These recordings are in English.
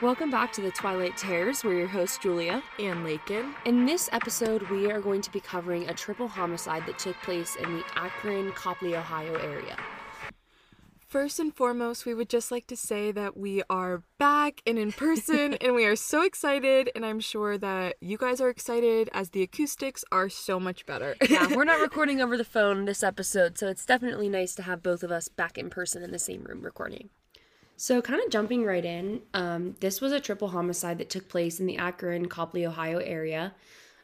Welcome back to the Twilight Terrors. We're your hosts, Julia. And Lakin. In this episode, we are going to be covering a triple homicide that took place in the Akron, Copley, Ohio area. First and foremost, we would just like to say that we are back and in person, and we are so excited. And I'm sure that you guys are excited as the acoustics are so much better. yeah, we're not recording over the phone this episode, so it's definitely nice to have both of us back in person in the same room recording. So, kind of jumping right in, um, this was a triple homicide that took place in the Akron, Copley, Ohio area.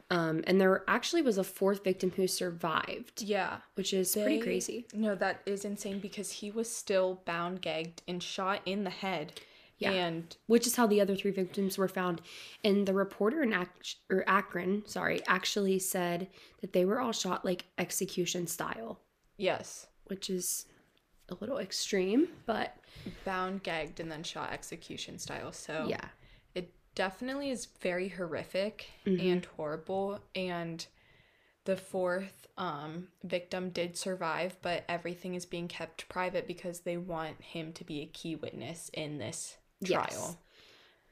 Um, and there actually was a fourth victim who survived. Yeah. Which is they, pretty crazy. No, that is insane because he was still bound, gagged, and shot in the head. Yeah. And which is how the other three victims were found. And the reporter in Ac- or Akron, sorry, actually said that they were all shot like execution style. Yes. Which is a little extreme, but bound, gagged, and then shot execution style. So yeah, it definitely is very horrific mm-hmm. and horrible and the fourth um, victim did survive but everything is being kept private because they want him to be a key witness in this trial yes.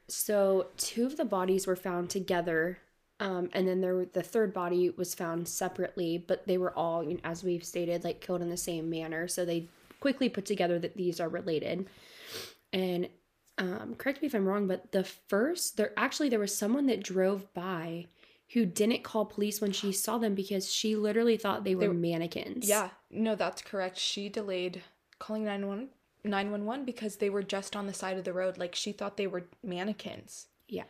so two of the bodies were found together um, and then there the third body was found separately but they were all as we've stated like killed in the same manner so they quickly put together that these are related and um, correct me if I'm wrong, but the first there actually there was someone that drove by who didn't call police when she saw them because she literally thought they were, they were mannequins. Yeah, no, that's correct. She delayed calling 911, 911 because they were just on the side of the road. Like she thought they were mannequins. Yeah.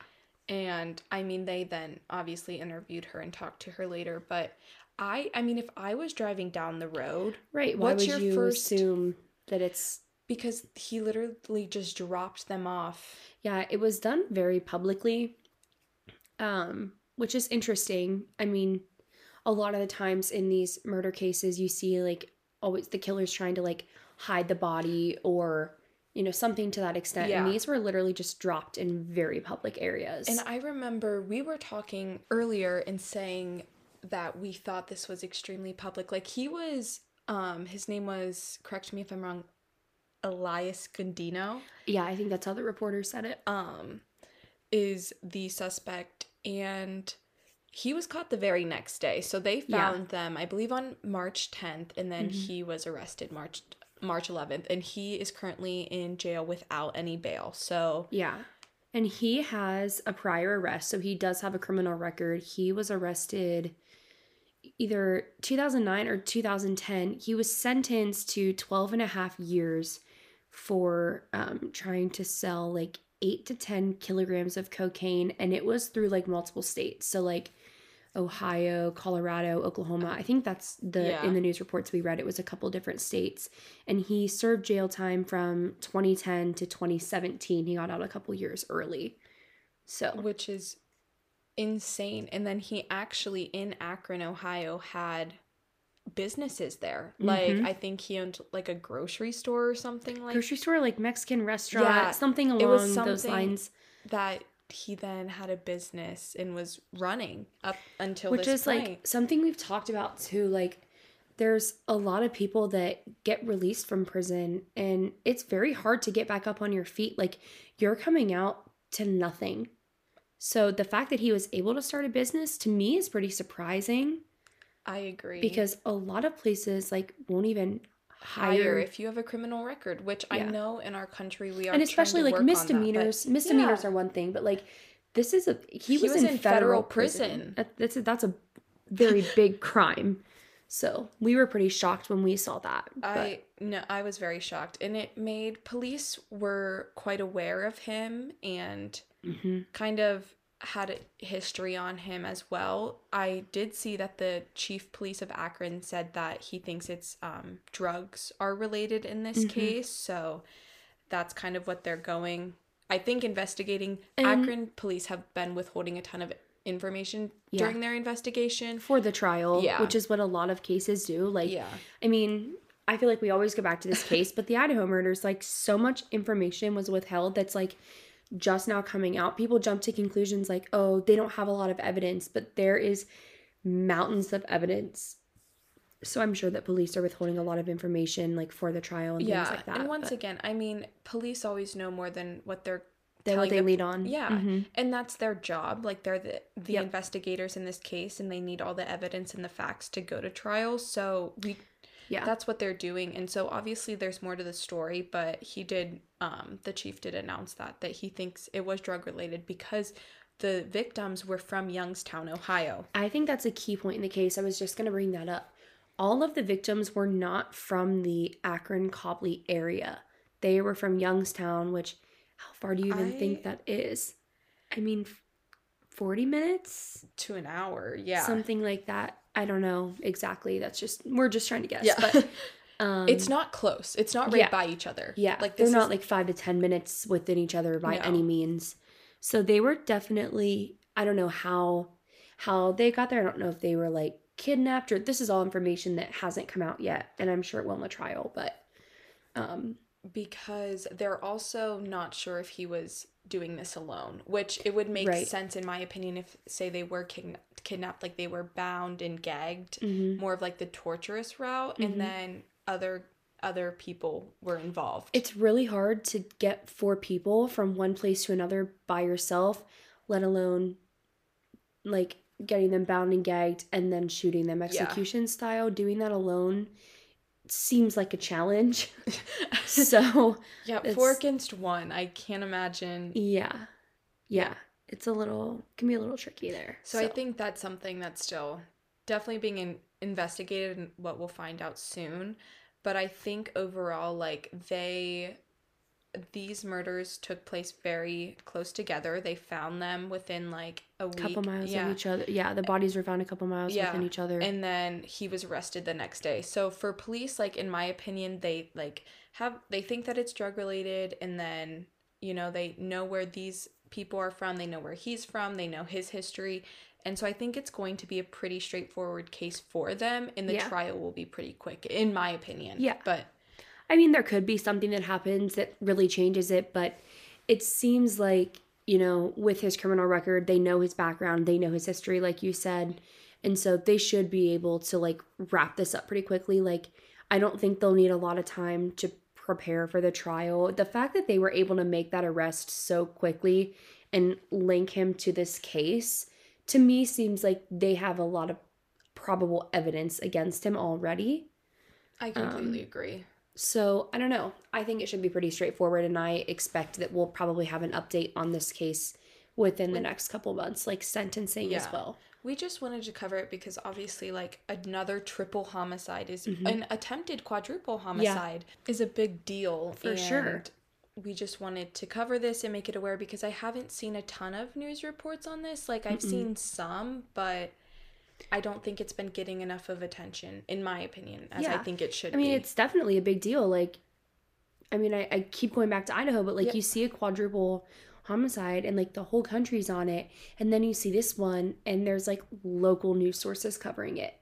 And I mean, they then obviously interviewed her and talked to her later. But I, I mean, if I was driving down the road, right? Why would you first... assume that it's because he literally just dropped them off. Yeah, it was done very publicly. Um, which is interesting. I mean, a lot of the times in these murder cases you see like always the killer's trying to like hide the body or you know something to that extent yeah. and these were literally just dropped in very public areas and i remember we were talking earlier and saying that we thought this was extremely public like he was um his name was correct me if i'm wrong Elias Gandino. Yeah, I think that's how the reporter said it. Um, is the suspect, and he was caught the very next day. So they found yeah. them, I believe, on March 10th, and then mm-hmm. he was arrested March March 11th, and he is currently in jail without any bail. So yeah. And he has a prior arrest, so he does have a criminal record. He was arrested either 2009 or 2010. He was sentenced to 12 and a half years for um, trying to sell like eight to 10 kilograms of cocaine, and it was through like multiple states. So, like, Ohio, Colorado, Oklahoma. I think that's the yeah. in the news reports we read it was a couple different states and he served jail time from 2010 to 2017. He got out a couple years early. So, which is insane. And then he actually in Akron, Ohio had businesses there. Mm-hmm. Like I think he owned like a grocery store or something like grocery store, like Mexican restaurant, yeah, something along something those lines. That he then had a business and was running up until which is point. like something we've talked about too. Like there's a lot of people that get released from prison and it's very hard to get back up on your feet. Like you're coming out to nothing. So the fact that he was able to start a business to me is pretty surprising. I agree. Because a lot of places like won't even hire if you have a criminal record, which yeah. I know in our country we are And especially like misdemeanors. That, misdemeanors yeah. are one thing, but like this is a he, he was, was, in, federal, federal prison. prison. That's a, that's a very big crime. So we were pretty shocked when we saw that. But. I no, I was very shocked, and it made police were quite aware of him and mm-hmm. kind of had a history on him as well. I did see that the chief police of Akron said that he thinks it's um, drugs are related in this mm-hmm. case. So that's kind of what they're going. I think investigating and Akron police have been withholding a ton of information yeah. during their investigation for the trial, yeah. which is what a lot of cases do. Like, yeah. I mean, I feel like we always go back to this case, but the Idaho murders, like, so much information was withheld that's like just now coming out, people jump to conclusions like, oh, they don't have a lot of evidence, but there is mountains of evidence. So I'm sure that police are withholding a lot of information like for the trial and yeah, things like that. And once but... again, I mean, police always know more than what they're That what they the- lead on. Yeah. Mhm. And that's their job. Like they're the the Yep. investigators in this case and they need all the evidence and the facts to go to trial. So we Yeah. that's what they're doing. And so obviously there's more to the story, but he did um the chief did announce that that he thinks it was drug related because the victims were from Youngstown, Ohio. I think that's a key point in the case. I was just going to bring that up. All of the victims were not from the Akron Copley area. They were from Youngstown, which how far do you even I- think that is? I mean, 40 minutes? To an hour. Yeah. Something like that. I don't know exactly. That's just, we're just trying to guess. yeah. But um, it's not close. It's not right yeah. by each other. Yeah, Like they're not is- like five to ten minutes within each other by No. any means. So they were definitely. I don't know how how they got there. I don't know if they were like kidnapped or this is all information that hasn't come out yet, and I'm sure it will in the trial. But um, because they're also not sure if he was doing this alone, which it would make Right. sense in my opinion if say they were kidna- kidnapped like they were bound and gagged, mhm. more of like the torturous route Mhm. and then other other people were involved. it's really hard to get four people from one place to another by yourself, let alone like getting them bound and gagged and then shooting them execution style. Doing that alone seems like a challenge. so yeah, four against one. I can't imagine. Yeah. Yeah. It's a little can be a little tricky there. So, I think that's something that's still definitely being in- investigated and what we'll find out soon. But I think overall, like they, these murders took place very close together. They found them within like a week. couple miles yeah. of each other. Yeah, the bodies were found a couple miles Yeah, within each other. And then he was arrested the next day. So for police, like in my opinion, they like have they think that it's drug related and then, you know, they know where these people are from, they know where he's from, they know his history. And so I think it's going to be a pretty straightforward case for them and the Yeah. trial will be pretty quick in my opinion. Yeah. But I mean, there could be something that happens that really changes it, but it seems like, you know, with his criminal record, they know his background, they know his history, like you said. And so they should be able to like wrap this up pretty quickly. Like, I don't think they'll need a lot of time to prepare for the trial. The fact that they were able to make that arrest so quickly and link him to this case to me seems like they have a lot of probable evidence against him already. I completely Um, agree. So I don't know. I think it should be pretty straightforward, and I expect that we'll probably have an update on this case within the next couple months, like sentencing as well. We just wanted to cover it because obviously, like another triple homicide is Mhm. an attempted quadruple homicide is a big deal For sure. We just wanted to cover this and make it aware because I haven't seen a ton of news reports on this. Like I've Mm-mm. seen some, but I don't think it's been getting enough of attention, in my opinion, as I think it should. I mean, be. it's definitely a big deal. Like, I mean, I, I keep going back to Idaho, but like Yep. you see a quadruple homicide and like the whole country's on it, and then you see this one, and there's like local news sources covering it.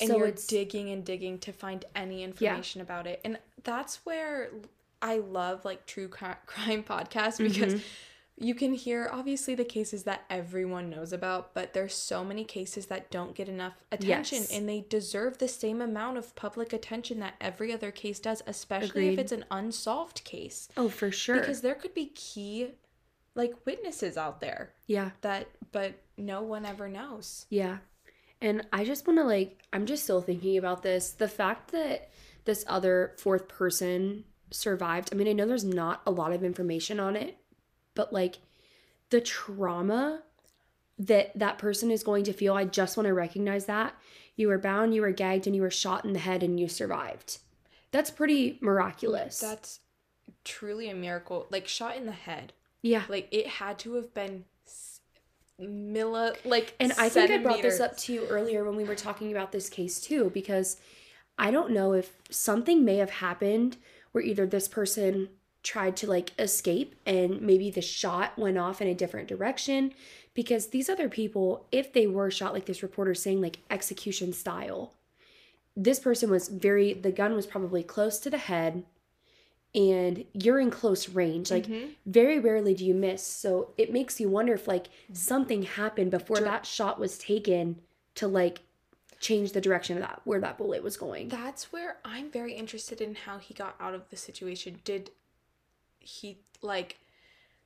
and so you're it's digging and digging to find any information about it and that's where i love like true crime podcasts because Mhm. You can hear obviously the cases that everyone knows about but there's so many cases that don't get enough attention Yes. and they deserve the same amount of public attention that every other case does especially if it's an unsolved case oh for sure, because there could be key like witnesses out there yeah. that but no one ever knows Yeah. And I just want to like I'm just still thinking about this. The fact that this other fourth person survived. I mean, I know there's not a lot of information on it, but like the trauma that that person is going to feel, I just want to recognize that. You were bound, you were gagged and you were shot in the head and you survived. That's pretty miraculous. That's truly a miracle. Like shot in the head. yeah. Like it had to have been milli like And I think I brought this up to you earlier when we were talking about this case too, because I don't know if something may have happened where either this person tried to like escape and maybe the shot went off in a different direction. Because these other people, if they were shot like this reporter saying, like execution style, this person was very, the gun was probably close to the head and you're in close range. Like, Mhm. very rarely do you miss. So it makes you wonder if like something happened before Dr- that shot was taken to like change the direction of that where that bullet was going. That's where I'm very interested in how he got out of the situation. Did he like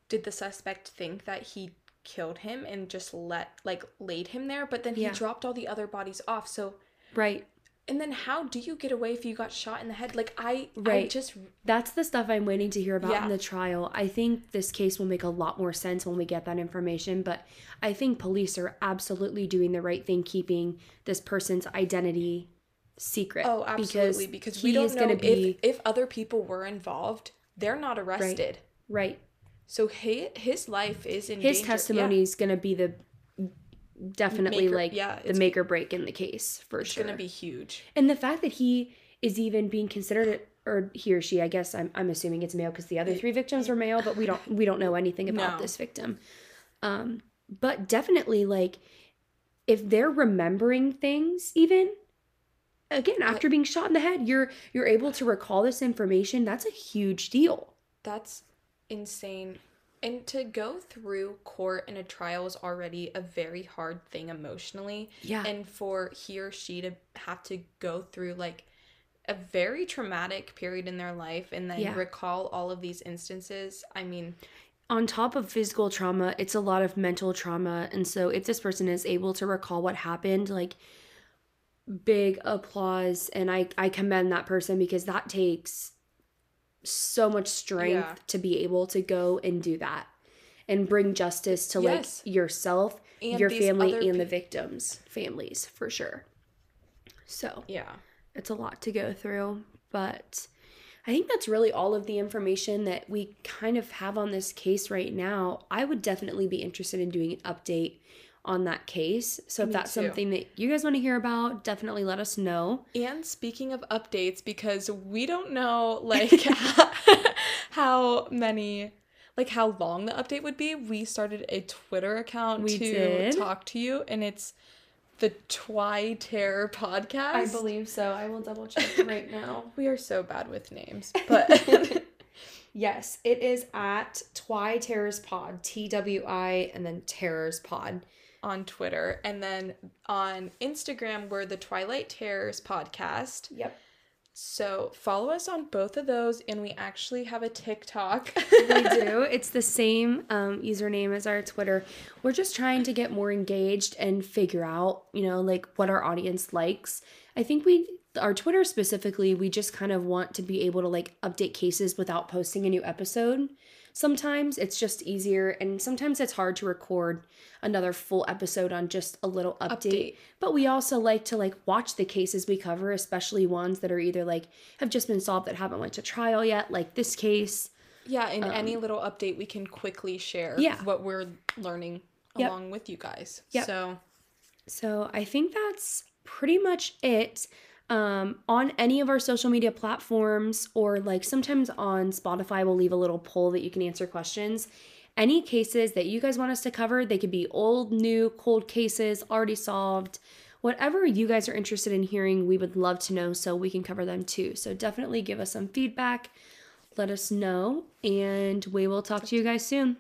did the suspect think that he killed him and just let like laid him there but then he Yeah. dropped all the other bodies off so Right. and then how do you get away if you got shot in the head like i i Right. just That's the stuff I'm waiting to hear about Yeah. in the trial. I think this case will make a lot more sense when we get that information, but I think police are absolutely doing the right thing keeping this person's identity secret. oh absolutely because, we he don't is know gonna be if if other people were involved they're not arrested right. so his, his life is in His danger. testimony yeah, is going to be the definitely like yeah, the make or break in the case for it's sure. It's gonna be huge And the fact that he is even being considered or he or she, I guess I'm, I'm assuming it's male because the other three victims were male, but we don't we don't know anything about No. this victim. Um, but definitely like if they're remembering things even again after being shot in the head, you're you're able to recall this information. That's a huge deal. That's insane. And to go through court and a trial is already a very hard thing emotionally. Yeah. And for he or she to have to go through like a very traumatic period in their life and then Yeah. recall all of these instances, I mean, on top of physical trauma, it's a lot of mental trauma. And so if this person is able to recall what happened, like big applause and I I commend that person because that takes so much strength Yeah. to be able to go and do that and bring justice to Yes. like yourself, And your family and the victims' families for sure. So, yeah. it's a lot to go through, but I think that's really all of the information that we kind of have on this case right now. I would definitely be interested in doing an update on that case. So if Me that's too. something that you guys want to hear about, definitely let us know. And speaking of updates, because we don't know like how many like how long the update would be, we started a Twitter account We to did. talk to you, and it's the Twi Terror podcast. I believe so. I will double check right now. we are so bad with names, but Yes, it is at Twi Terrors Pod, T W I, and then Terrors Pod. On Twitter, and then on Instagram, we're the Twilight Terrors podcast. Yep. So follow us on both of those, and we actually have a TikTok. we do. It's the same um, username as our Twitter. We're just trying to get more engaged and figure out, you know, like what our audience likes. I think we, our Twitter specifically, we just kind of want to be able to like update cases without posting a new episode. Sometimes it's just easier, and sometimes it's hard to record another full episode on just a little update. Update. But we also like to like watch the cases we cover, especially ones that are either like have just been solved that haven't went to trial yet, like this case. Yeah, and any little update we can quickly share Um, Yeah. what we're learning Yep. along with you guys. Yep. So So I think that's pretty much it. Um, on any of our social media platforms, or like sometimes on Spotify, we'll leave a little poll that you can answer questions. Any cases that you guys want us to cover, they could be old, new, cold cases, already solved. Whatever you guys are interested in hearing, we would love to know so we can cover them too. So definitely give us some feedback, let us know, and we will talk to you guys soon.